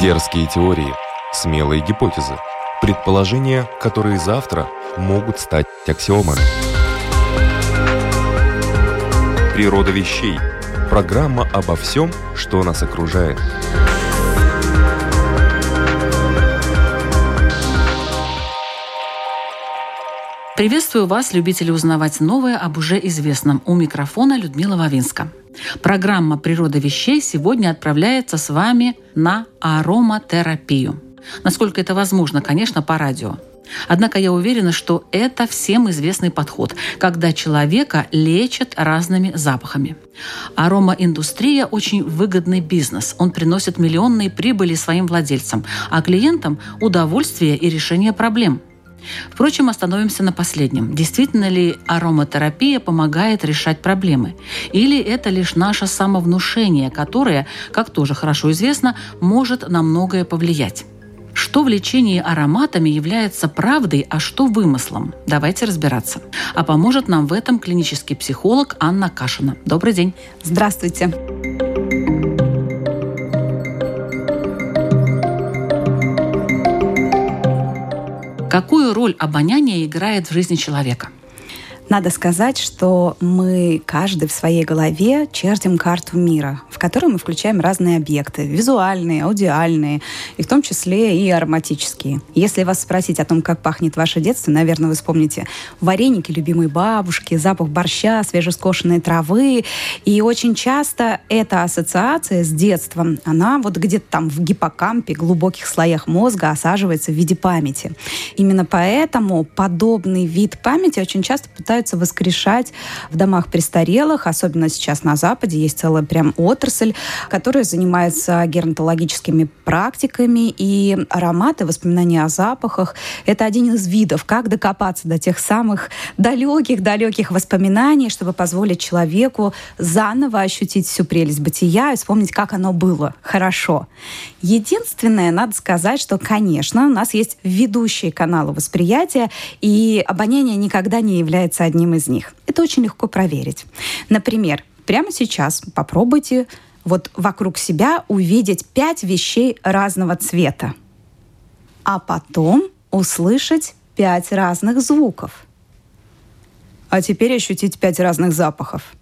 Дерзкие теории, смелые гипотезы, предположения, которые завтра могут стать аксиомами. Природа вещей. Программа обо всем, что нас окружает. Приветствую вас, любители узнавать новое об уже известном. У микрофона Людмила Вавинска. Программа «Природа вещей» сегодня отправляется с вами на ароматерапию. Насколько это возможно, конечно, по радио. Однако я уверена, что это всем известный подход, когда человека лечат разными запахами. Аромаиндустрия – очень выгодный бизнес. Он приносит миллионные прибыли своим владельцам, а клиентам – удовольствие и решение проблем – Впрочем, остановимся на последнем. Действительно ли ароматерапия помогает решать проблемы? Или это лишь наше самовнушение, которое, как тоже хорошо известно, может на многое повлиять? Что в лечении ароматами является правдой, а что вымыслом? Давайте разбираться. А поможет нам в этом клинический психолог Анна Кашина. Добрый день. Здравствуйте. Какую роль обоняние играет в жизни человека? Надо сказать, что мы каждый в своей голове чертим карту мира, в которую мы включаем разные объекты, визуальные, аудиальные, и в том числе и ароматические. Если вас спросить о том, как пахнет ваше детство, наверное, вы вспомните вареники любимой бабушки, запах борща, свежескошенной травы. И очень часто эта ассоциация с детством, она вот где-то там в гиппокампе, глубоких слоях мозга осаживается в виде памяти. Именно поэтому подобный вид памяти очень часто пытаются пытаются воскрешать в домах престарелых, особенно сейчас на Западе есть целая прям отрасль, которая занимается геронтологическими практиками, и ароматы, воспоминания о запахах — это один из видов, как докопаться до тех самых далеких-далеких воспоминаний, чтобы позволить человеку заново ощутить всю прелесть бытия и вспомнить, как оно было хорошо. Единственное, надо сказать, что, конечно, у нас есть ведущие каналы восприятия, и обоняние никогда не является одним из них. Это очень легко проверить. Например, прямо сейчас попробуйте вот вокруг себя увидеть пять вещей разного цвета, а потом услышать пять разных звуков. А теперь ощутить пять разных запахов –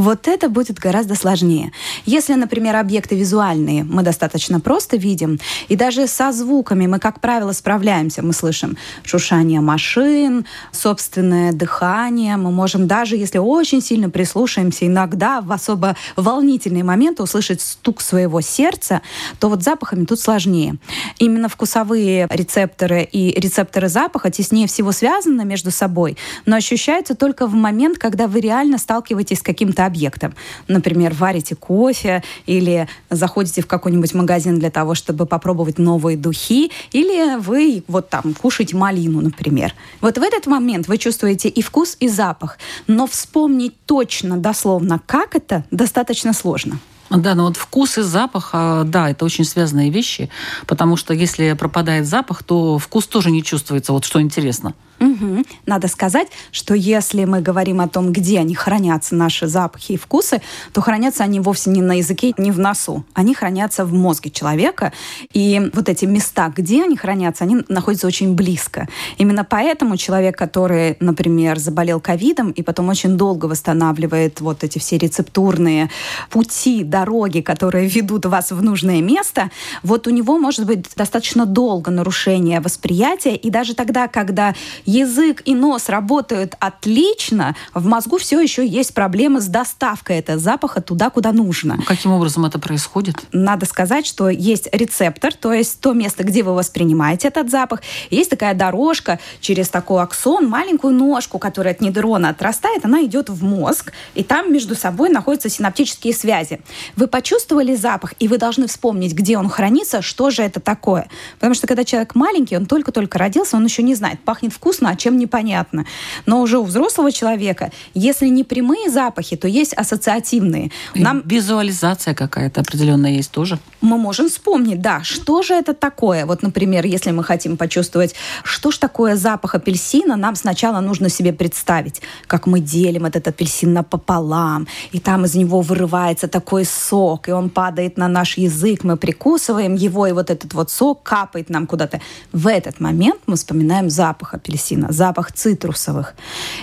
вот это будет гораздо сложнее. Если, например, объекты визуальные мы достаточно просто видим, и даже со звуками мы, как правило, справляемся. Мы слышим шуршание машин, собственное дыхание. Мы можем даже, если очень сильно прислушаемся, иногда в особо волнительные моменты услышать стук своего сердца, то вот запахами тут сложнее. Именно вкусовые рецепторы и рецепторы запаха теснее всего связаны между собой, но ощущаются только в момент, когда вы реально сталкиваетесь с каким-то объектом. Например, варите кофе или заходите в какой-нибудь магазин для того, чтобы попробовать новые духи, или вы вот там кушаете малину, например. Вот в этот момент вы чувствуете и вкус, и запах, но вспомнить точно, дословно, как это, достаточно сложно. Да, но вот вкус и запах, а, да, это очень связанные вещи, потому что если пропадает запах, то вкус тоже не чувствуется, вот что интересно. Угу. Надо сказать, что если мы говорим о том, где они хранятся, наши запахи и вкусы, то хранятся они вовсе не на языке, не в носу. Они хранятся в мозге человека. И вот эти места, где они хранятся, они находятся очень близко. Именно поэтому человек, который, например, заболел ковидом и потом очень долго восстанавливает вот эти все рецептурные пути, дороги, которые ведут вас в нужное место, вот у него может быть достаточно долго нарушение восприятия. И даже тогда, когда язык и нос работают отлично, в мозгу все еще есть проблемы с доставкой этого запаха туда, куда нужно. Каким образом это происходит? Надо сказать, что есть рецептор, то есть то место, где вы воспринимаете этот запах. Есть такая дорожка через такой аксон, маленькую ножку, которая от нейрона отрастает, она идет в мозг, и там между собой находятся синаптические связи. Вы почувствовали запах, и вы должны вспомнить, где он хранится, что же это такое. Потому что когда человек маленький, он только-только родился, он еще не знает, пахнет вкусно, а чем непонятно. Но уже у взрослого человека, если не прямые запахи, то есть ассоциативные. Нам... Визуализация какая-то определенная есть тоже. Мы можем вспомнить, да, что же это такое. Вот, например, если мы хотим почувствовать, что же такое запах апельсина, нам сначала нужно себе представить, как мы делим этот апельсин напополам, и там из него вырывается такой сок, и он падает на наш язык, мы прикусываем его, и вот этот вот сок капает нам куда-то. В этот момент мы вспоминаем запах апельсина, запах цитрусовых.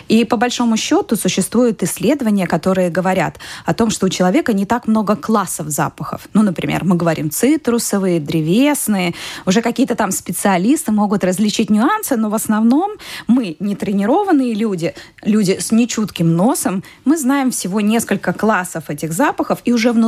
И по большому счету существуют исследования, которые говорят о том, что у человека не так много классов запахов. Ну, например, мы говорим цитрусовые, древесные. Уже какие-то там специалисты могут различить нюансы, но в основном мы, не тренированные люди, люди с нечутким носом, мы знаем всего несколько классов этих запахов, и уже внутри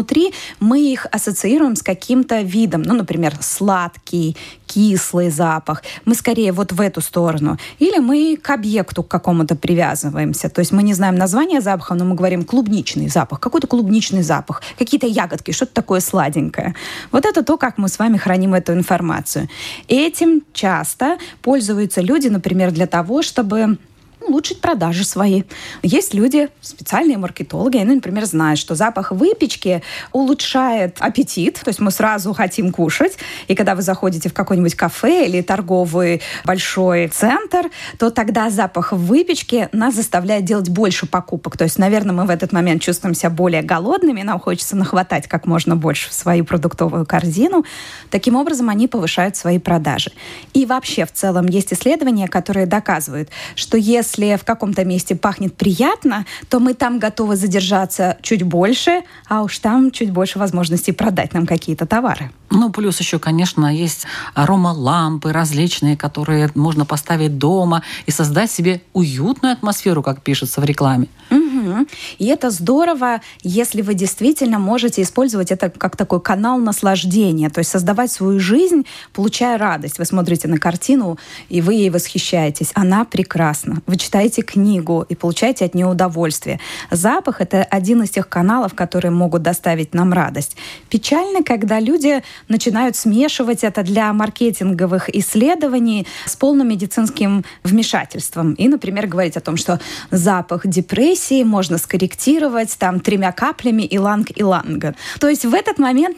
мы их ассоциируем с каким-то видом. Ну, например, сладкий, кислый запах. Мы скорее вот в эту сторону. Или мы к объекту к какому-то привязываемся. То есть мы не знаем название запаха, но мы говорим клубничный запах, какой-то клубничный запах, какие-то ягодки, что-то такое сладенькое. Вот это то, как мы с вами храним эту информацию. Этим часто пользуются люди, например, для того, чтобы улучшить продажи свои. Есть люди, специальные маркетологи, они, например, знают, что запах выпечки улучшает аппетит, то есть мы сразу хотим кушать, и когда вы заходите в какой-нибудь кафе или торговый большой центр, то тогда запах выпечки нас заставляет делать больше покупок. То есть, наверное, мы в этот момент чувствуем себя более голодными, нам хочется нахватать как можно больше в свою продуктовую корзину. Таким образом, они повышают свои продажи. И вообще, в целом, есть исследования, которые доказывают, что если если в каком-то месте пахнет приятно, то мы там готовы задержаться чуть больше, а уж там чуть больше возможностей продать нам какие-то товары. Ну, плюс еще, конечно, есть аромалампы различные, которые можно поставить дома и создать себе уютную атмосферу, как пишется в рекламе. Угу. И это здорово, если вы действительно можете использовать это как такой канал наслаждения, то есть создавать свою жизнь, получая радость. Вы смотрите на картину, и вы ей восхищаетесь. Она прекрасна. Вы читаете книгу и получаете от нее удовольствие. Запах — это один из тех каналов, которые могут доставить нам радость. Печально, когда люди начинают смешивать это для маркетинговых исследований с полным медицинским вмешательством. И, например, говорить о том, что запах депрессии можно скорректировать там тремя каплями иланг-иланга. То есть в этот момент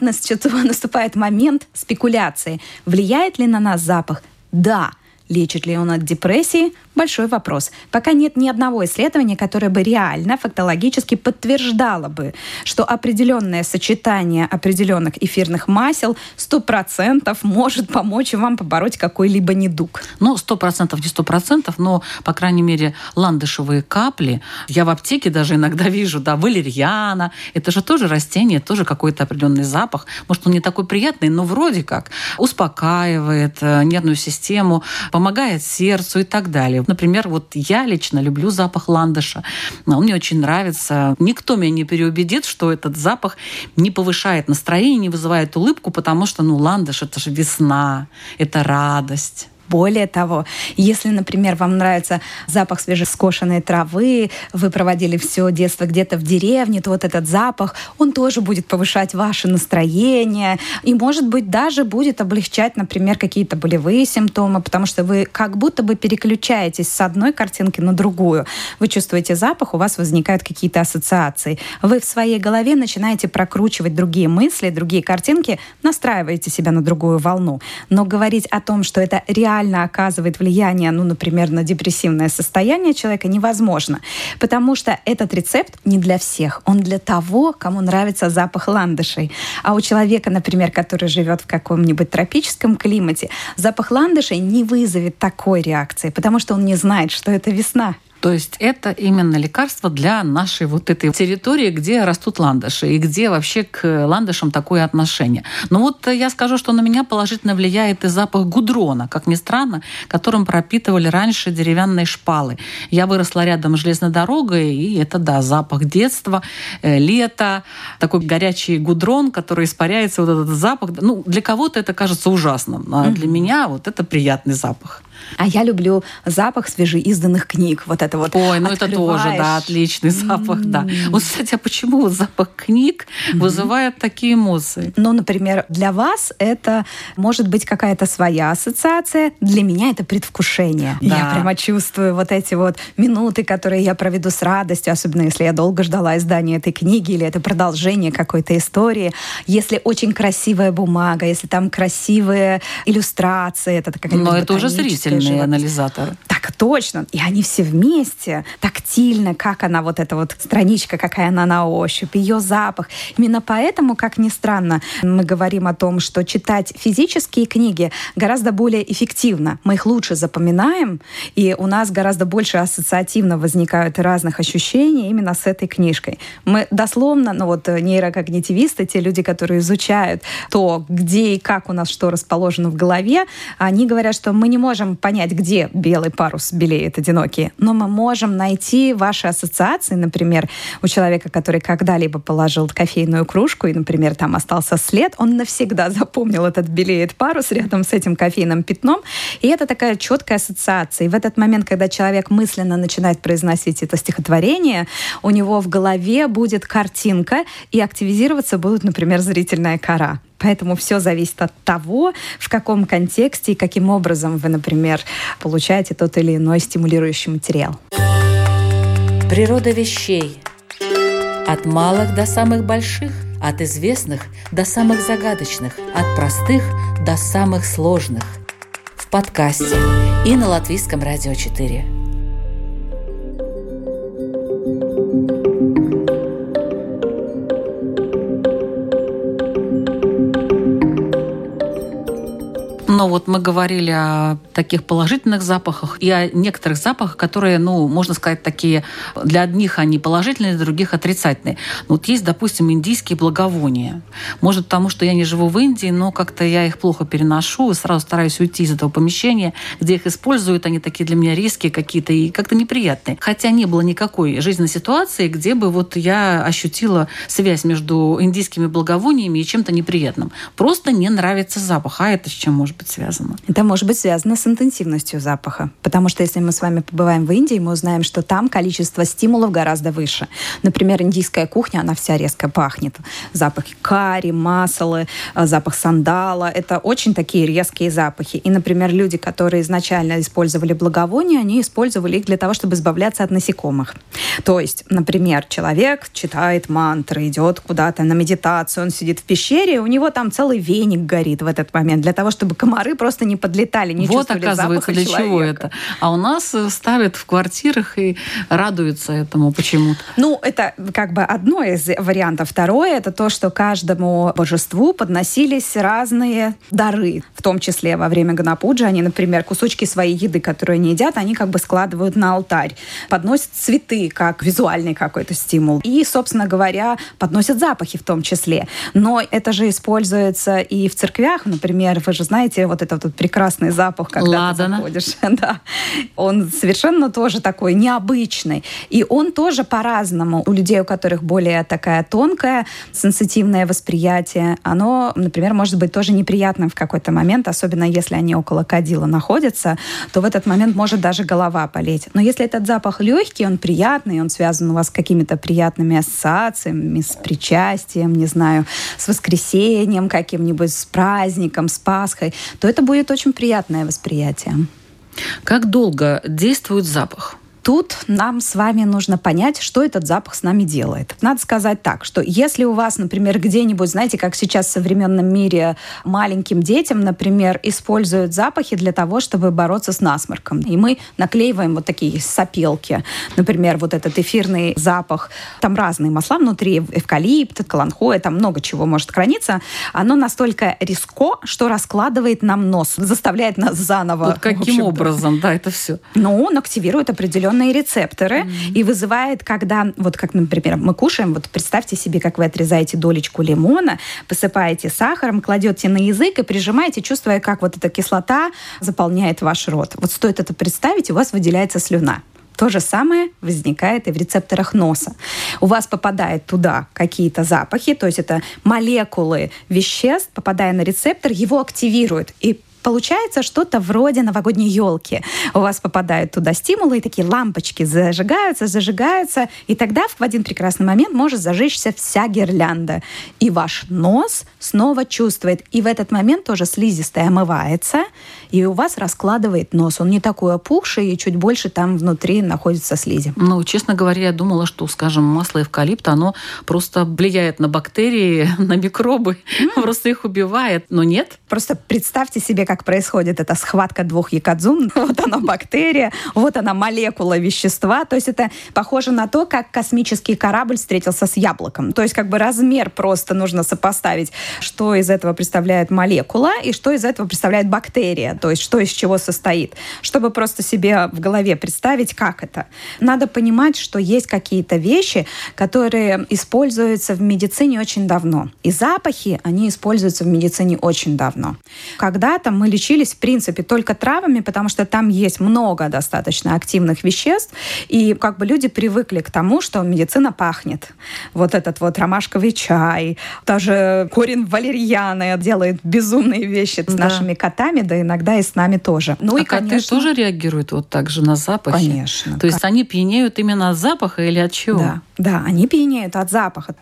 наступает момент спекуляции. Влияет ли на нас запах? Да. Лечит ли он от депрессии? Большой вопрос. Пока нет ни одного исследования, которое бы реально, фактологически подтверждало бы, что определенное сочетание определенных эфирных масел 100% может помочь вам побороть какой-либо недуг. Ну, 100% не 100%, но, по крайней мере, ландышевые капли, я в аптеке даже иногда вижу, да, валерьяна, это же тоже растение, тоже какой-то определенный запах. Может, он не такой приятный, но вроде как успокаивает э, нервную систему, помогает сердцу и так далее. Например, вот я лично люблю запах ландыша. Он мне очень нравится. Никто меня не переубедит, что этот запах не повышает настроение, не вызывает улыбку, потому что, ну, ландыш — это же весна, это радость. Более того, если, например, вам нравится запах свежескошенной травы, вы проводили все детство где-то в деревне, то вот этот запах, он тоже будет повышать ваше настроение и, может быть, даже будет облегчать, например, какие-то болевые симптомы, потому что вы как будто бы переключаетесь с одной картинки на другую. Вы чувствуете запах, у вас возникают какие-то ассоциации. Вы в своей голове начинаете прокручивать другие мысли, другие картинки, настраиваете себя на другую волну. Но говорить о том, что это реально реально оказывает влияние, ну, например, на депрессивное состояние человека, невозможно. Потому что этот рецепт не для всех. Он для того, кому нравится запах ландышей. А у человека, например, который живет в каком-нибудь тропическом климате, запах ландышей не вызовет такой реакции, потому что он не знает, что это весна. То есть это именно лекарство для нашей вот этой территории, где растут ландыши и где вообще к ландышам такое отношение. Но вот я скажу, что на меня положительно влияет и запах гудрона, как ни странно, которым пропитывали раньше деревянные шпалы. Я выросла рядом с железной дорогой, и это, да, запах детства, э, лето, такой горячий гудрон, который испаряется, вот этот запах. Ну, для кого-то это кажется ужасным, а для меня вот это приятный запах. А я люблю запах свежеизданных книг. Вот это вот. Ой, ну это тоже, да, отличный запах, mm-hmm. да. Вот, кстати, а почему вот запах книг mm-hmm. вызывает такие эмоции? Ну, например, для вас это может быть какая-то своя ассоциация. Для меня это предвкушение. Да. Я прямо чувствую вот эти вот минуты, которые я проведу с радостью, особенно если я долго ждала издания этой книги или это продолжение какой-то истории. Если очень красивая бумага, если там красивые иллюстрации, это какая-нибудь Но это уже зритель зрительные анализаторы. Так точно. И они все вместе, тактильно, как она вот эта вот страничка, какая она на ощупь, ее запах. Именно поэтому, как ни странно, мы говорим о том, что читать физические книги гораздо более эффективно. Мы их лучше запоминаем, и у нас гораздо больше ассоциативно возникают разных ощущений именно с этой книжкой. Мы дословно, ну вот нейрокогнитивисты, те люди, которые изучают то, где и как у нас что расположено в голове, они говорят, что мы не можем понять, где белый парус белеет одинокий, но мы можем найти ваши ассоциации, например, у человека, который когда-либо положил кофейную кружку, и, например, там остался след, он навсегда запомнил этот белеет парус рядом с этим кофейным пятном, и это такая четкая ассоциация. И в этот момент, когда человек мысленно начинает произносить это стихотворение, у него в голове будет картинка, и активизироваться будут, например, зрительная кора. Поэтому все зависит от того, в каком контексте и каким образом вы, например, получаете тот или иной стимулирующий материал. Природа вещей. От малых до самых больших, от известных до самых загадочных, от простых до самых сложных. В подкасте и на Латвийском радио 4. Но вот мы говорили о таких положительных запахах и о некоторых запахах, которые, ну, можно сказать, такие для одних они положительные, для других отрицательные. Вот есть, допустим, индийские благовония. Может, потому что я не живу в Индии, но как-то я их плохо переношу и сразу стараюсь уйти из этого помещения, где их используют. Они такие для меня риски какие-то и как-то неприятные. Хотя не было никакой жизненной ситуации, где бы вот я ощутила связь между индийскими благовониями и чем-то неприятным. Просто не нравится запах. А это с чем может быть связано? Это может быть связано с интенсивностью запаха. Потому что если мы с вами побываем в Индии, мы узнаем, что там количество стимулов гораздо выше. Например, индийская кухня, она вся резко пахнет. Запах карри, масала, э, запах сандала. Это очень такие резкие запахи. И, например, люди, которые изначально использовали благовония, они использовали их для того, чтобы избавляться от насекомых. То есть, например, человек читает мантры, идет куда-то на медитацию, он сидит в пещере, у него там целый веник горит в этот момент для того, чтобы комары просто не подлетали, не вот, оказывается, для человека. чего это. А у нас э, ставят в квартирах и радуются этому почему-то. Ну, это как бы одно из вариантов. Второе, это то, что каждому божеству подносились разные дары, в том числе во время Ганапуджи. Они, например, кусочки своей еды, которые они едят, они как бы складывают на алтарь. Подносят цветы, как визуальный какой-то стимул. И, собственно говоря, подносят запахи в том числе. Но это же используется и в церквях. Например, вы же знаете, вот этот вот прекрасный запах, когда Ладана. ты заходишь. да. Он совершенно тоже такой необычный. И он тоже по-разному. У людей, у которых более такая тонкая, сенситивное восприятие, оно, например, может быть тоже неприятным в какой-то момент, особенно если они около кадила находятся, то в этот момент может даже голова болеть. Но если этот запах легкий, он приятный, он связан у вас с какими-то приятными ассоциациями, с причастием, не знаю, с воскресением каким-нибудь, с праздником, с Пасхой, то это будет очень приятное восприятие. Как долго действует запах? Тут нам с вами нужно понять, что этот запах с нами делает. Надо сказать так, что если у вас, например, где-нибудь, знаете, как сейчас в современном мире маленьким детям, например, используют запахи для того, чтобы бороться с насморком. И мы наклеиваем вот такие сопелки. Например, вот этот эфирный запах. Там разные масла внутри, эвкалипт, каланхоя, там много чего может храниться. Оно настолько риско, что раскладывает нам нос, заставляет нас заново. Вот каким образом, да, это все? Ну, он активирует определенные определенные рецепторы mm-hmm. и вызывает, когда, вот как, например, мы кушаем, вот представьте себе, как вы отрезаете долечку лимона, посыпаете сахаром, кладете на язык и прижимаете, чувствуя, как вот эта кислота заполняет ваш рот. Вот стоит это представить, у вас выделяется слюна. То же самое возникает и в рецепторах носа. У вас попадают туда какие-то запахи, то есть это молекулы веществ, попадая на рецептор, его активируют. И получается что-то вроде новогодней елки. У вас попадают туда стимулы, и такие лампочки зажигаются, зажигаются, и тогда в один прекрасный момент может зажечься вся гирлянда. И ваш нос снова чувствует. И в этот момент тоже слизистая омывается, и у вас раскладывает нос. Он не такой опухший, и чуть больше там внутри находится слизи. Ну, честно говоря, я думала, что, скажем, масло эвкалипта, оно просто влияет на бактерии, на микробы, mm. просто их убивает. Но нет. Просто представьте себе, как происходит эта схватка двух якадзун. Вот она бактерия, вот она молекула вещества. То есть это похоже на то, как космический корабль встретился с яблоком. То есть как бы размер просто нужно сопоставить, что из этого представляет молекула и что из этого представляет бактерия. То есть что из чего состоит. Чтобы просто себе в голове представить, как это. Надо понимать, что есть какие-то вещи, которые используются в медицине очень давно. И запахи, они используются в медицине очень давно. Когда-то мы лечились, в принципе, только травами, потому что там есть много достаточно активных веществ, и как бы люди привыкли к тому, что медицина пахнет. Вот этот вот ромашковый чай, даже корень валерьяны делает безумные вещи с да. нашими котами, да иногда и с нами тоже. Ну а и, коты конечно... тоже реагируют вот так же на запахи? Конечно. То есть они пьянеют именно от запаха или от чего? Да, да, они пьянеют от запаха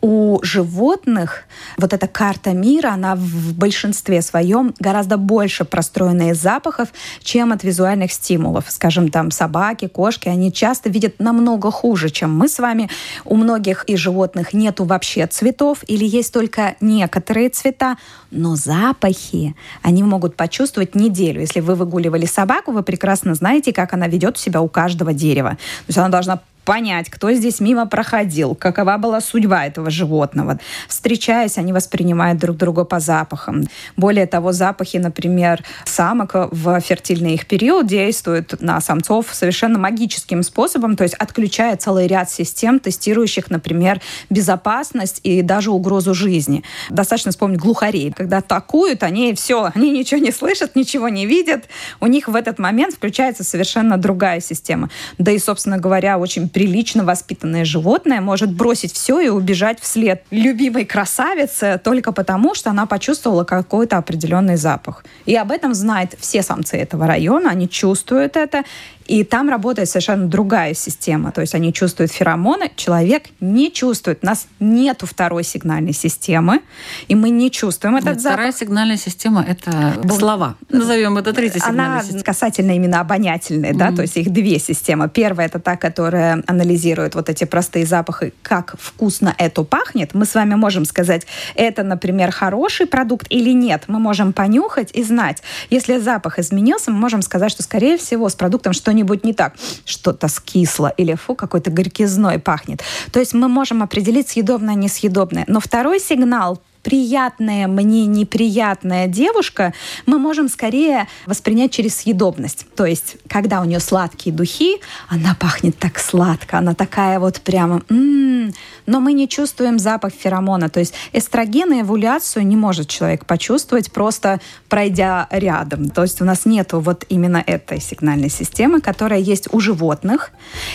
у животных вот эта карта мира, она в большинстве своем гораздо больше простроена из запахов, чем от визуальных стимулов. Скажем, там собаки, кошки, они часто видят намного хуже, чем мы с вами. У многих из животных нету вообще цветов или есть только некоторые цвета, но запахи они могут почувствовать неделю. Если вы выгуливали собаку, вы прекрасно знаете, как она ведет себя у каждого дерева. То есть она должна понять, кто здесь мимо проходил, какова была судьба этого животного. Встречаясь, они воспринимают друг друга по запахам. Более того, запахи, например, самок в фертильный их период действуют на самцов совершенно магическим способом, то есть отключая целый ряд систем, тестирующих, например, безопасность и даже угрозу жизни. Достаточно вспомнить глухарей. Когда атакуют, они все, они ничего не слышат, ничего не видят. У них в этот момент включается совершенно другая система. Да и, собственно говоря, очень прилично воспитанное животное может бросить все и убежать вслед любимой красавице только потому, что она почувствовала какой-то определенный запах. И об этом знают все самцы этого района, они чувствуют это, и там работает совершенно другая система. То есть они чувствуют феромоны, человек не чувствует. У нас нету второй сигнальной системы, и мы не чувствуем этот Нет, запах. Вторая сигнальная система — это слова. Назовем это третья сигнальная Она система. касательно именно обонятельной, mm-hmm. да, то есть их две системы. Первая — это та, которая анализирует вот эти простые запахи, как вкусно это пахнет. Мы с вами можем сказать, это, например, хороший продукт или нет. Мы можем понюхать и знать. Если запах изменился, мы можем сказать, что, скорее всего, с продуктом что-нибудь что-нибудь не так, что-то скисло или фу, какой-то горькизной пахнет. То есть мы можем определить съедобное, несъедобное. Но второй сигнал приятная мне неприятная девушка, мы можем скорее воспринять через съедобность. То есть, когда у нее сладкие духи, она пахнет так сладко, она такая вот прямо, м-м-м, но мы не чувствуем запах феромона. То есть эстроген и овуляцию не может человек почувствовать, просто пройдя рядом. То есть у нас нету вот именно этой сигнальной системы, которая есть у животных,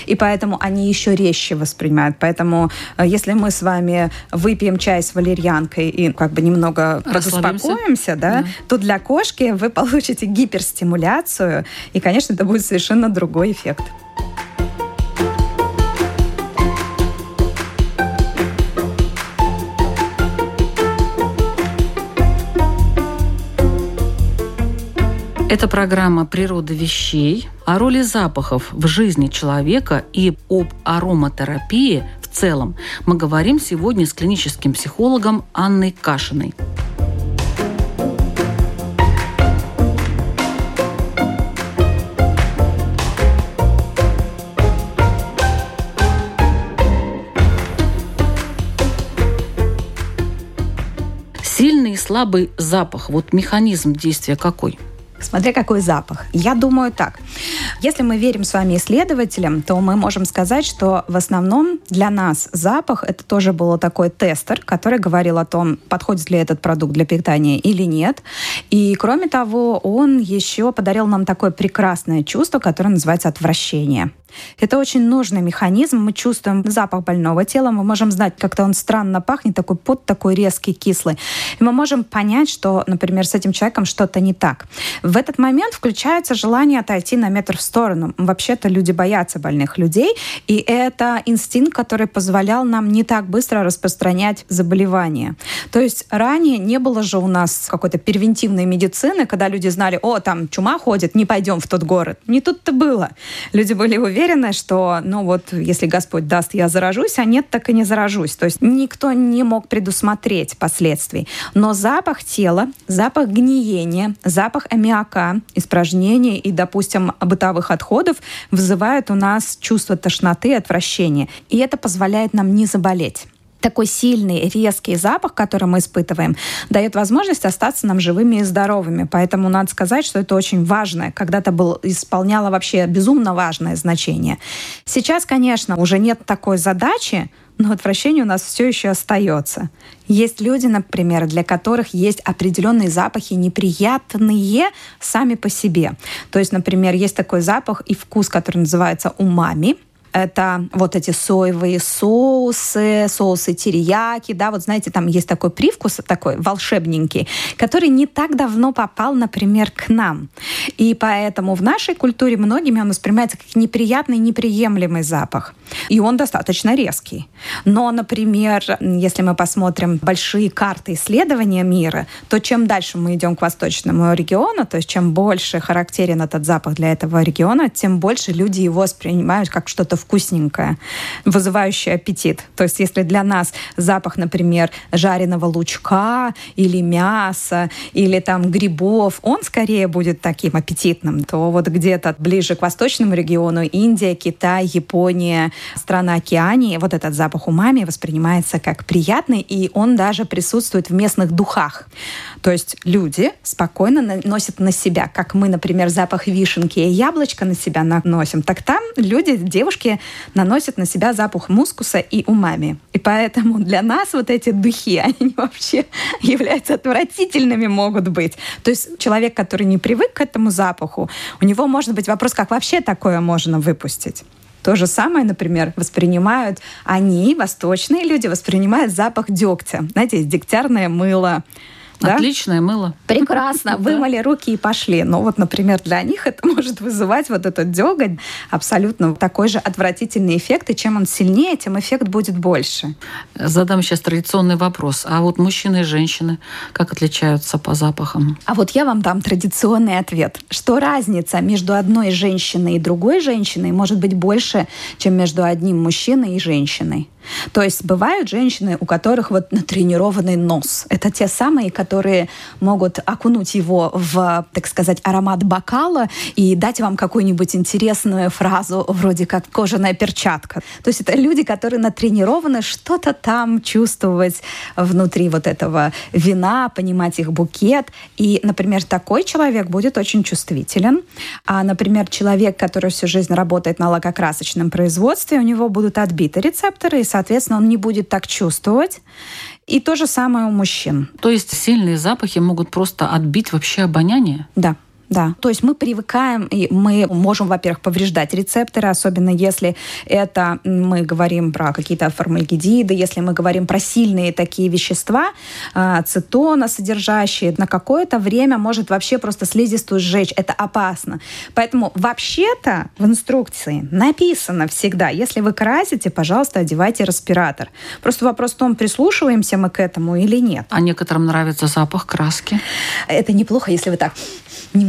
и поэтому они еще резче воспринимают. Поэтому э, если мы с вами выпьем чай с валерьянкой и как бы немного подуспокоимся, да, да, то для кошки вы получите гиперстимуляцию, и, конечно, это будет совершенно другой эффект. Это программа «Природа вещей» о роли запахов в жизни человека и об ароматерапии целом. Мы говорим сегодня с клиническим психологом Анной Кашиной. Сильный и слабый запах. Вот механизм действия какой? Смотря какой запах. Я думаю так. Если мы верим с вами исследователям, то мы можем сказать, что в основном для нас запах это тоже был такой тестер, который говорил о том, подходит ли этот продукт для питания или нет. И кроме того, он еще подарил нам такое прекрасное чувство, которое называется отвращение. Это очень нужный механизм. Мы чувствуем запах больного тела, мы можем знать, как-то он странно пахнет, такой пот такой резкий, кислый. И мы можем понять, что, например, с этим человеком что-то не так. В этот момент включается желание отойти на метр в сторону. Вообще-то люди боятся больных людей, и это инстинкт, который позволял нам не так быстро распространять заболевания. То есть ранее не было же у нас какой-то превентивной медицины, когда люди знали, о, там чума ходит, не пойдем в тот город. Не тут-то было. Люди были уверены, уверены, что, ну вот, если Господь даст, я заражусь, а нет, так и не заражусь. То есть никто не мог предусмотреть последствий. Но запах тела, запах гниения, запах аммиака, испражнений и, допустим, бытовых отходов вызывают у нас чувство тошноты и отвращения. И это позволяет нам не заболеть такой сильный, резкий запах, который мы испытываем, дает возможность остаться нам живыми и здоровыми. Поэтому надо сказать, что это очень важно. Когда-то был, исполняло вообще безумно важное значение. Сейчас, конечно, уже нет такой задачи, но отвращение у нас все еще остается. Есть люди, например, для которых есть определенные запахи неприятные сами по себе. То есть, например, есть такой запах и вкус, который называется умами это вот эти соевые соусы, соусы терияки, да, вот знаете, там есть такой привкус такой волшебненький, который не так давно попал, например, к нам. И поэтому в нашей культуре многими он воспринимается как неприятный, неприемлемый запах. И он достаточно резкий. Но, например, если мы посмотрим большие карты исследования мира, то чем дальше мы идем к восточному региону, то есть чем больше характерен этот запах для этого региона, тем больше люди его воспринимают как что-то вкусненькое, вызывающее аппетит. То есть если для нас запах, например, жареного лучка или мяса, или там грибов, он скорее будет таким аппетитным, то вот где-то ближе к восточному региону Индия, Китай, Япония, страна Океании, вот этот запах умами воспринимается как приятный, и он даже присутствует в местных духах. То есть люди спокойно носят на себя, как мы, например, запах вишенки и яблочка на себя наносим, так там люди, девушки наносят на себя запах мускуса и умами. И поэтому для нас вот эти духи, они вообще являются отвратительными могут быть. То есть человек, который не привык к этому запаху, у него может быть вопрос, как вообще такое можно выпустить. То же самое, например, воспринимают они, восточные люди, воспринимают запах дегтя. Знаете, дегтярное мыло, да? Отличное мыло. Прекрасно. Вымыли руки и пошли. Но вот, например, для них это может вызывать вот этот деготь абсолютно такой же отвратительный эффект. И чем он сильнее, тем эффект будет больше. Задам сейчас традиционный вопрос. А вот мужчины и женщины как отличаются по запахам? А вот я вам дам традиционный ответ. Что разница между одной женщиной и другой женщиной может быть больше, чем между одним мужчиной и женщиной? То есть бывают женщины, у которых вот натренированный нос. Это те самые, которые могут окунуть его в, так сказать, аромат бокала и дать вам какую-нибудь интересную фразу вроде как кожаная перчатка. То есть это люди, которые натренированы что-то там чувствовать внутри вот этого вина, понимать их букет. И, например, такой человек будет очень чувствителен. А, например, человек, который всю жизнь работает на лакокрасочном производстве, у него будут отбиты рецепторы, и соответственно, он не будет так чувствовать. И то же самое у мужчин. То есть сильные запахи могут просто отбить вообще обоняние? Да. Да, то есть мы привыкаем, и мы можем, во-первых, повреждать рецепторы, особенно если это мы говорим про какие-то формальгидиды, если мы говорим про сильные такие вещества, а, ацетона содержащие, на какое-то время может вообще просто слизистую сжечь. Это опасно. Поэтому вообще-то в инструкции написано всегда, если вы красите, пожалуйста, одевайте респиратор. Просто вопрос в том, прислушиваемся мы к этому или нет. А некоторым нравится запах краски? Это неплохо, если вы так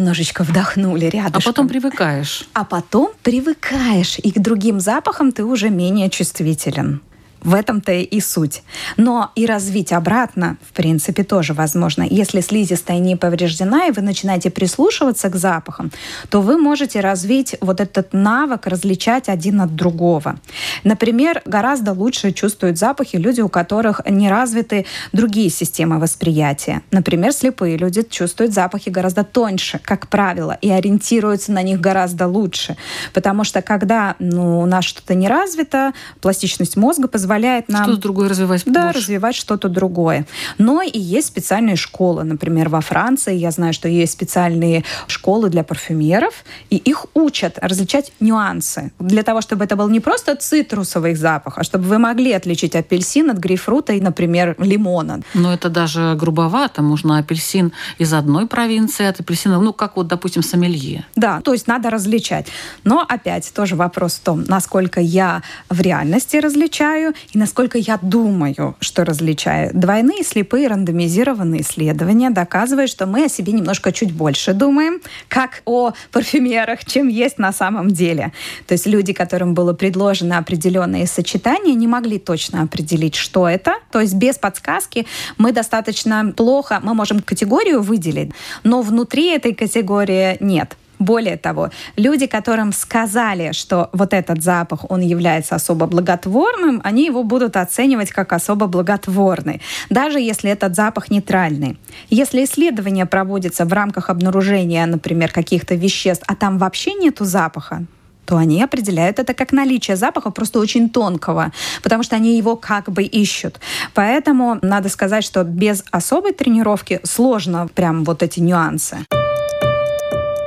немножечко вдохнули рядом. А потом привыкаешь. А потом привыкаешь, и к другим запахам ты уже менее чувствителен. В этом-то и суть. Но и развить обратно, в принципе, тоже возможно. Если слизистая не повреждена, и вы начинаете прислушиваться к запахам, то вы можете развить вот этот навык различать один от другого. Например, гораздо лучше чувствуют запахи люди, у которых не развиты другие системы восприятия. Например, слепые люди чувствуют запахи гораздо тоньше, как правило, и ориентируются на них гораздо лучше. Потому что когда ну, у нас что-то не развито, пластичность мозга позволяет позволяет нам... Что-то другое развивать Да, больше. развивать что-то другое. Но и есть специальные школы. Например, во Франции я знаю, что есть специальные школы для парфюмеров, и их учат различать нюансы. Для того, чтобы это был не просто цитрусовый запах, а чтобы вы могли отличить апельсин от грейпфрута и, например, лимона. Но это даже грубовато. Можно апельсин из одной провинции от апельсина, ну, как вот, допустим, сомелье. Да, то есть надо различать. Но опять тоже вопрос в том, насколько я в реальности различаю и насколько я думаю, что различаю. Двойные слепые рандомизированные исследования доказывают, что мы о себе немножко чуть больше думаем, как о парфюмерах, чем есть на самом деле. То есть люди, которым было предложено определенные сочетания, не могли точно определить, что это. То есть без подсказки мы достаточно плохо, мы можем категорию выделить, но внутри этой категории нет. Более того, люди, которым сказали, что вот этот запах, он является особо благотворным, они его будут оценивать как особо благотворный, даже если этот запах нейтральный. Если исследование проводится в рамках обнаружения, например, каких-то веществ, а там вообще нету запаха, то они определяют это как наличие запаха просто очень тонкого, потому что они его как бы ищут. Поэтому надо сказать, что без особой тренировки сложно прям вот эти нюансы.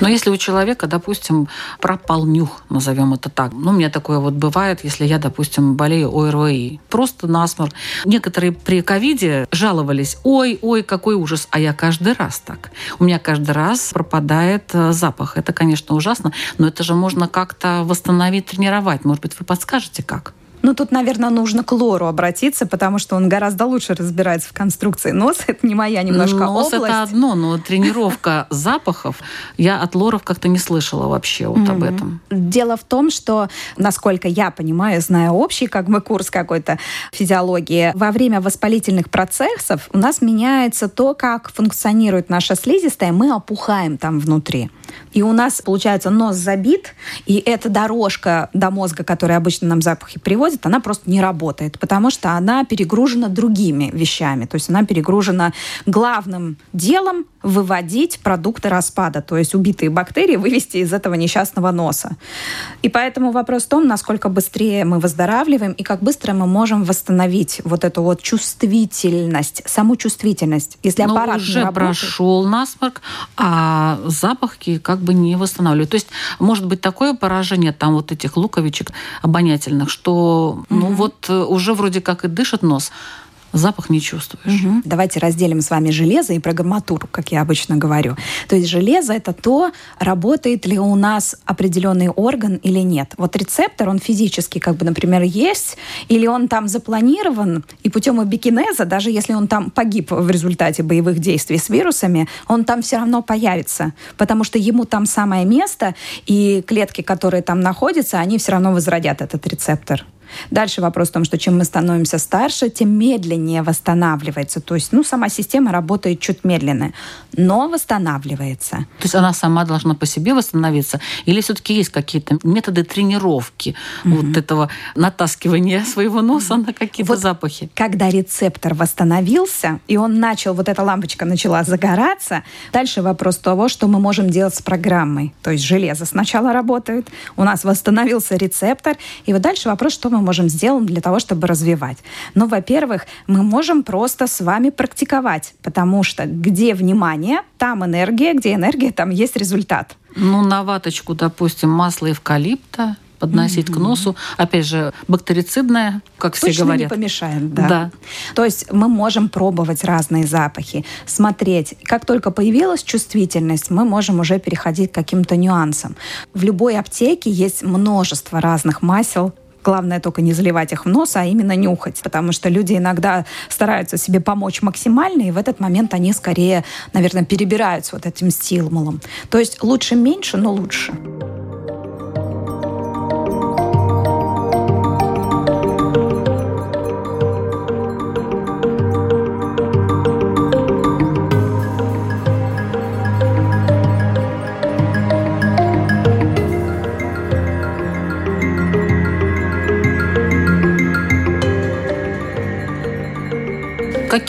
Но если у человека, допустим, пропал нюх, назовем это так, ну, у меня такое вот бывает, если я, допустим, болею ОРВИ, просто насморк. Некоторые при ковиде жаловались, ой, ой, какой ужас, а я каждый раз так. У меня каждый раз пропадает э, запах. Это, конечно, ужасно, но это же можно как-то восстановить, тренировать. Может быть, вы подскажете, как? Ну, тут, наверное, нужно к Лору обратиться, потому что он гораздо лучше разбирается в конструкции носа. Это не моя немножко Нос область. это одно, но тренировка запахов, я от лоров как-то не слышала вообще вот об этом. Дело в том, что, насколько я понимаю, зная общий как бы курс какой-то физиологии, во время воспалительных процессов у нас меняется то, как функционирует наша слизистая, мы опухаем там внутри. И у нас, получается, нос забит, и эта дорожка до мозга, которая обычно нам запахи приводит, она просто не работает, потому что она перегружена другими вещами. То есть она перегружена главным делом выводить продукты распада, то есть убитые бактерии вывести из этого несчастного носа. И поэтому вопрос в том, насколько быстрее мы выздоравливаем и как быстро мы можем восстановить вот эту вот чувствительность, саму чувствительность. Если Но аппарат уже работает, прошел насморк, а запахи как бы не восстанавливают. То есть может быть такое поражение там вот этих луковичек обонятельных, что ну вот э, уже вроде как и дышит нос, запах не чувствуешь. Мгм. Давайте разделим с вами железо и программатуру, как я обычно говорю. То есть железо это то, работает ли у нас определенный орган или нет. Вот рецептор, он физически, как бы, например, есть, или он там запланирован, и путем эбикинеза, даже если он там погиб в результате боевых действий с вирусами, он там все равно появится, потому что ему там самое место, и клетки, которые там находятся, они все равно возродят этот рецептор. Дальше вопрос в том, что чем мы становимся старше, тем медленнее восстанавливается. То есть, ну, сама система работает чуть медленно, но восстанавливается. То есть она сама должна по себе восстановиться? Или все-таки есть какие-то методы тренировки вот этого натаскивания своего носа на какие-то Вот запахи? Когда рецептор восстановился, и он начал, вот эта лампочка начала загораться, дальше вопрос того, что мы можем делать с программой. То есть железо сначала работает, у нас восстановился рецептор, и вот дальше вопрос, что мы можем сделать для того, чтобы развивать. Ну, во-первых, мы можем просто с вами практиковать, потому что где внимание, там энергия, где энергия, там есть результат. Ну, на ваточку, допустим, масло эвкалипта подносить к носу. Опять же, бактерицидное, как все Точно говорят. не помешает, да. Да. То есть мы можем пробовать разные запахи, смотреть. Как только появилась чувствительность, мы можем уже переходить к каким-то нюансам. В любой аптеке есть множество разных масел, Главное только не заливать их в нос, а именно нюхать, потому что люди иногда стараются себе помочь максимально, и в этот момент они скорее, наверное, перебираются вот этим стимулом. То есть лучше меньше, но лучше.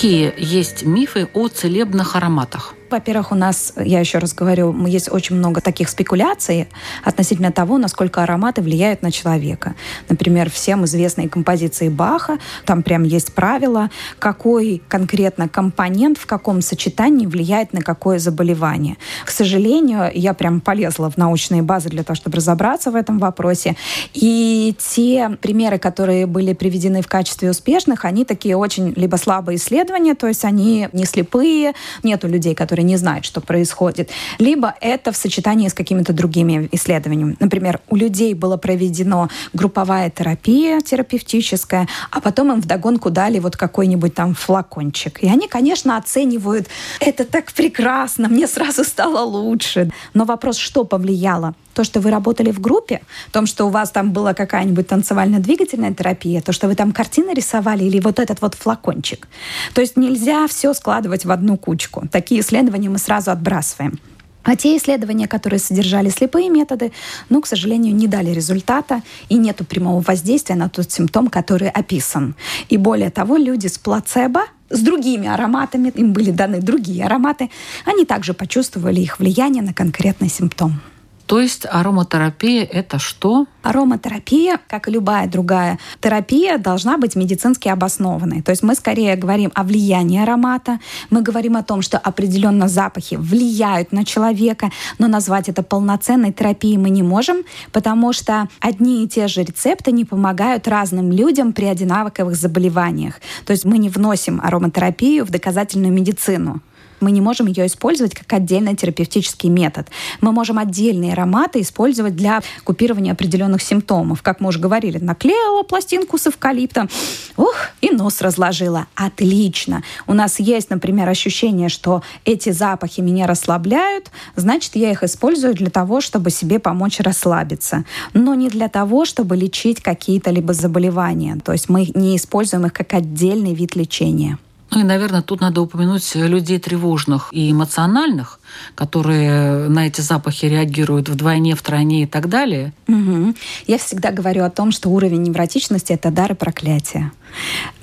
Какие есть мифы о целебных ароматах? Во-первых, у нас, я еще раз говорю, есть очень много таких спекуляций относительно того, насколько ароматы влияют на человека. Например, всем известные композиции Баха, там прям есть правило, какой конкретно компонент в каком сочетании влияет на какое заболевание. К сожалению, я прям полезла в научные базы для того, чтобы разобраться в этом вопросе. И те примеры, которые были приведены в качестве успешных, они такие очень либо слабые исследования, то есть они не слепые, нету людей, которые которые не знают, что происходит, либо это в сочетании с какими-то другими исследованиями. Например, у людей была проведена групповая терапия терапевтическая, а потом им вдогонку дали вот какой-нибудь там флакончик. И они, конечно, оценивают, это так прекрасно, мне сразу стало лучше. Но вопрос, что повлияло? то, что вы работали в группе, в том, что у вас там была какая-нибудь танцевально-двигательная терапия, то, что вы там картины рисовали или вот этот вот флакончик. То есть нельзя все складывать в одну кучку. Такие исследования мы сразу отбрасываем. А те исследования, которые содержали слепые методы, ну, к сожалению, не дали результата и нет прямого воздействия на тот симптом, который описан. И более того, люди с плацебо с другими ароматами, им были даны другие ароматы, они также почувствовали их влияние на конкретный симптом. То есть ароматерапия – это что? Ароматерапия, как и любая другая терапия, должна быть медицински обоснованной. То есть мы скорее говорим о влиянии аромата, мы говорим о том, что определенно запахи влияют на человека, но назвать это полноценной терапией мы не можем, потому что одни и те же рецепты не помогают разным людям при одинаковых заболеваниях. То есть мы не вносим ароматерапию в доказательную медицину мы не можем ее использовать как отдельный терапевтический метод. Мы можем отдельные ароматы использовать для купирования определенных симптомов. Как мы уже говорили, наклеила пластинку с эвкалиптом, ух, и нос разложила. Отлично. У нас есть, например, ощущение, что эти запахи меня расслабляют, значит, я их использую для того, чтобы себе помочь расслабиться. Но не для того, чтобы лечить какие-то либо заболевания. То есть мы не используем их как отдельный вид лечения. Ну и, наверное, тут надо упомянуть людей тревожных и эмоциональных, которые на эти запахи реагируют вдвойне, втройне и так далее. Угу. Я всегда говорю о том, что уровень невротичности — это дар и проклятие.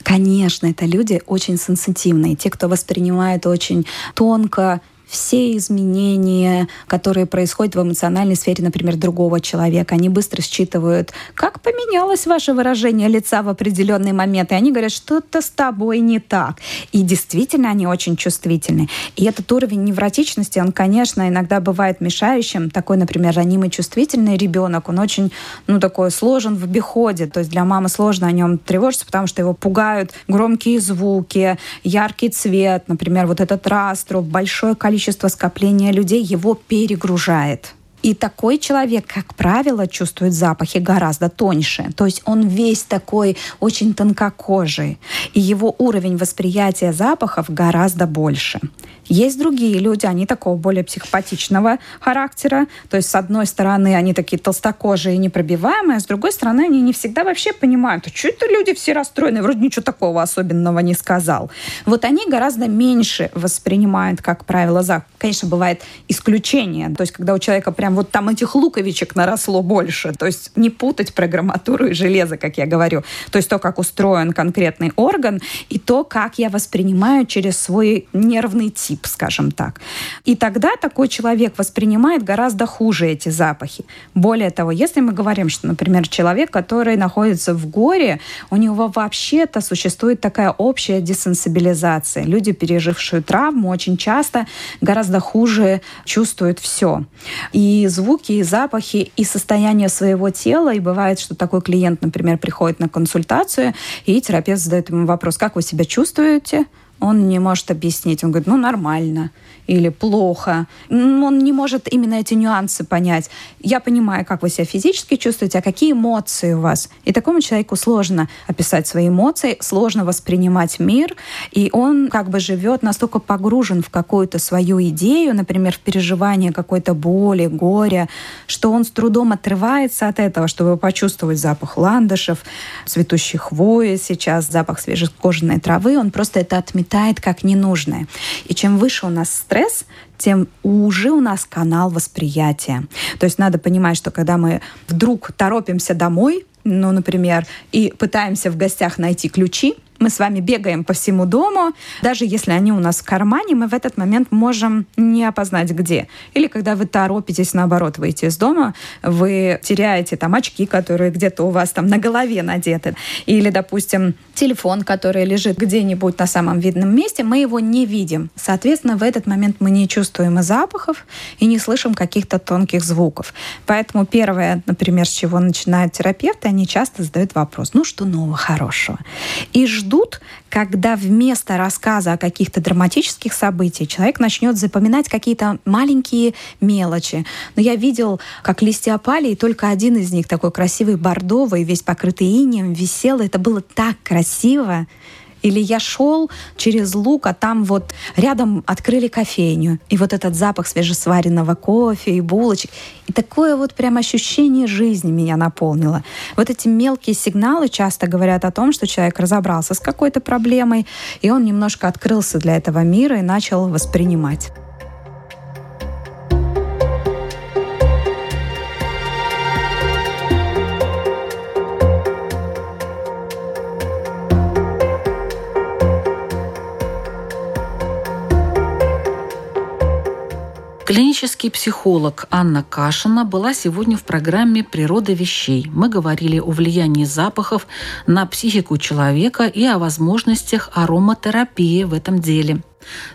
Конечно, это люди очень сенситивные, те, кто воспринимает очень тонко все изменения, которые происходят в эмоциональной сфере, например, другого человека. Они быстро считывают, как поменялось ваше выражение лица в определенный момент. И они говорят, что-то с тобой не так. И действительно, они очень чувствительны. И этот уровень невротичности, он, конечно, иногда бывает мешающим. Такой, например, ранимый чувствительный ребенок, он очень, ну, такой сложен в обиходе. То есть для мамы сложно о нем тревожиться, потому что его пугают громкие звуки, яркий цвет, например, вот этот раструб, большое количество количество скопления людей его перегружает. И такой человек, как правило, чувствует запахи гораздо тоньше. То есть он весь такой очень тонкокожий. И его уровень восприятия запахов гораздо больше. Есть другие люди, они такого более психопатичного характера. То есть, с одной стороны, они такие толстокожие и непробиваемые, а с другой стороны, они не всегда вообще понимают, а что это люди все расстроены, вроде ничего такого особенного не сказал. Вот они гораздо меньше воспринимают, как правило, за. Конечно, бывает исключение. То есть, когда у человека прям вот там этих луковичек наросло больше. То есть, не путать программатуру и железо, как я говорю. То есть, то, как устроен конкретный орган, и то, как я воспринимаю через свой нервный тип, скажем так. И тогда такой человек воспринимает гораздо хуже эти запахи. Более того, если мы говорим, что, например, человек, который находится в горе, у него вообще-то существует такая общая десенсибилизация. Люди, пережившие травму, очень часто гораздо хуже чувствуют все. И звуки, и запахи, и состояние своего тела. И бывает, что такой клиент, например, приходит на консультацию, и терапевт задает ему вопрос, как вы себя чувствуете? Он не может объяснить. Он говорит, ну нормально или плохо. Он не может именно эти нюансы понять. Я понимаю, как вы себя физически чувствуете, а какие эмоции у вас. И такому человеку сложно описать свои эмоции, сложно воспринимать мир, и он как бы живет настолько погружен в какую-то свою идею, например, в переживание какой-то боли, горя, что он с трудом отрывается от этого, чтобы почувствовать запах ландышев, цветущей хвои сейчас, запах свежекожаной травы. Он просто это отметает как ненужное. И чем выше у нас стресс, тем уже у нас канал восприятия. То есть надо понимать, что когда мы вдруг торопимся домой, ну, например, и пытаемся в гостях найти ключи, мы с вами бегаем по всему дому, даже если они у нас в кармане, мы в этот момент можем не опознать где. Или когда вы торопитесь, наоборот, выйти из дома, вы теряете там очки, которые где-то у вас там на голове надеты. Или, допустим, телефон, который лежит где-нибудь на самом видном месте, мы его не видим. Соответственно, в этот момент мы не чувствуем и запахов, и не слышим каких-то тонких звуков. Поэтому первое, например, с чего начинают терапевты, они часто задают вопрос, ну что нового хорошего? И ждут, когда вместо рассказа о каких-то драматических событиях человек начнет запоминать какие-то маленькие мелочи. Но я видел, как листья опали, и только один из них, такой красивый бордовый, весь покрытый инеем, висел. Это было так красиво. Или я шел через луг, а там вот рядом открыли кофейню. И вот этот запах свежесваренного кофе и булочек. И такое вот прям ощущение жизни меня наполнило. Вот эти мелкие сигналы часто говорят о том, что человек разобрался с какой-то проблемой, и он немножко открылся для этого мира и начал воспринимать. Клинический психолог Анна Кашина была сегодня в программе «Природа вещей». Мы говорили о влиянии запахов на психику человека и о возможностях ароматерапии в этом деле.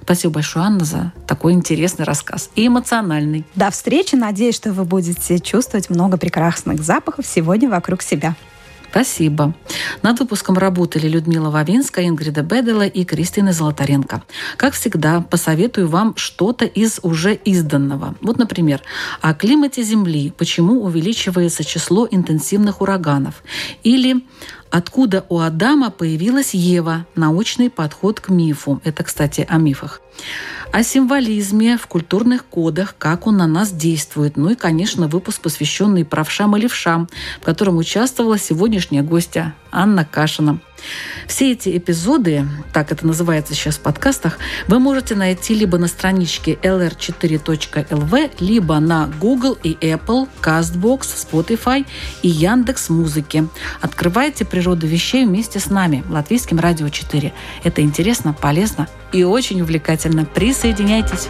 Спасибо большое, Анна, за такой интересный рассказ и эмоциональный. До встречи. Надеюсь, что вы будете чувствовать много прекрасных запахов сегодня вокруг себя. Спасибо. Над выпуском работали Людмила Вавинская, Ингрида Бедела и Кристина Золотаренко. Как всегда, посоветую вам что-то из уже изданного. Вот, например, о климате Земли, почему увеличивается число интенсивных ураганов. Или откуда у Адама появилась Ева, научный подход к мифу. Это, кстати, о мифах о символизме в культурных кодах, как он на нас действует. Ну и, конечно, выпуск, посвященный правшам и левшам, в котором участвовала сегодняшняя гостья Анна Кашина. Все эти эпизоды, так это называется сейчас в подкастах, вы можете найти либо на страничке lr4.lv, либо на Google и Apple, CastBox, Spotify и Яндекс Музыки. Открывайте природу вещей вместе с нами, Латвийским радио 4. Это интересно, полезно и очень увлекательно. Присоединяйтесь!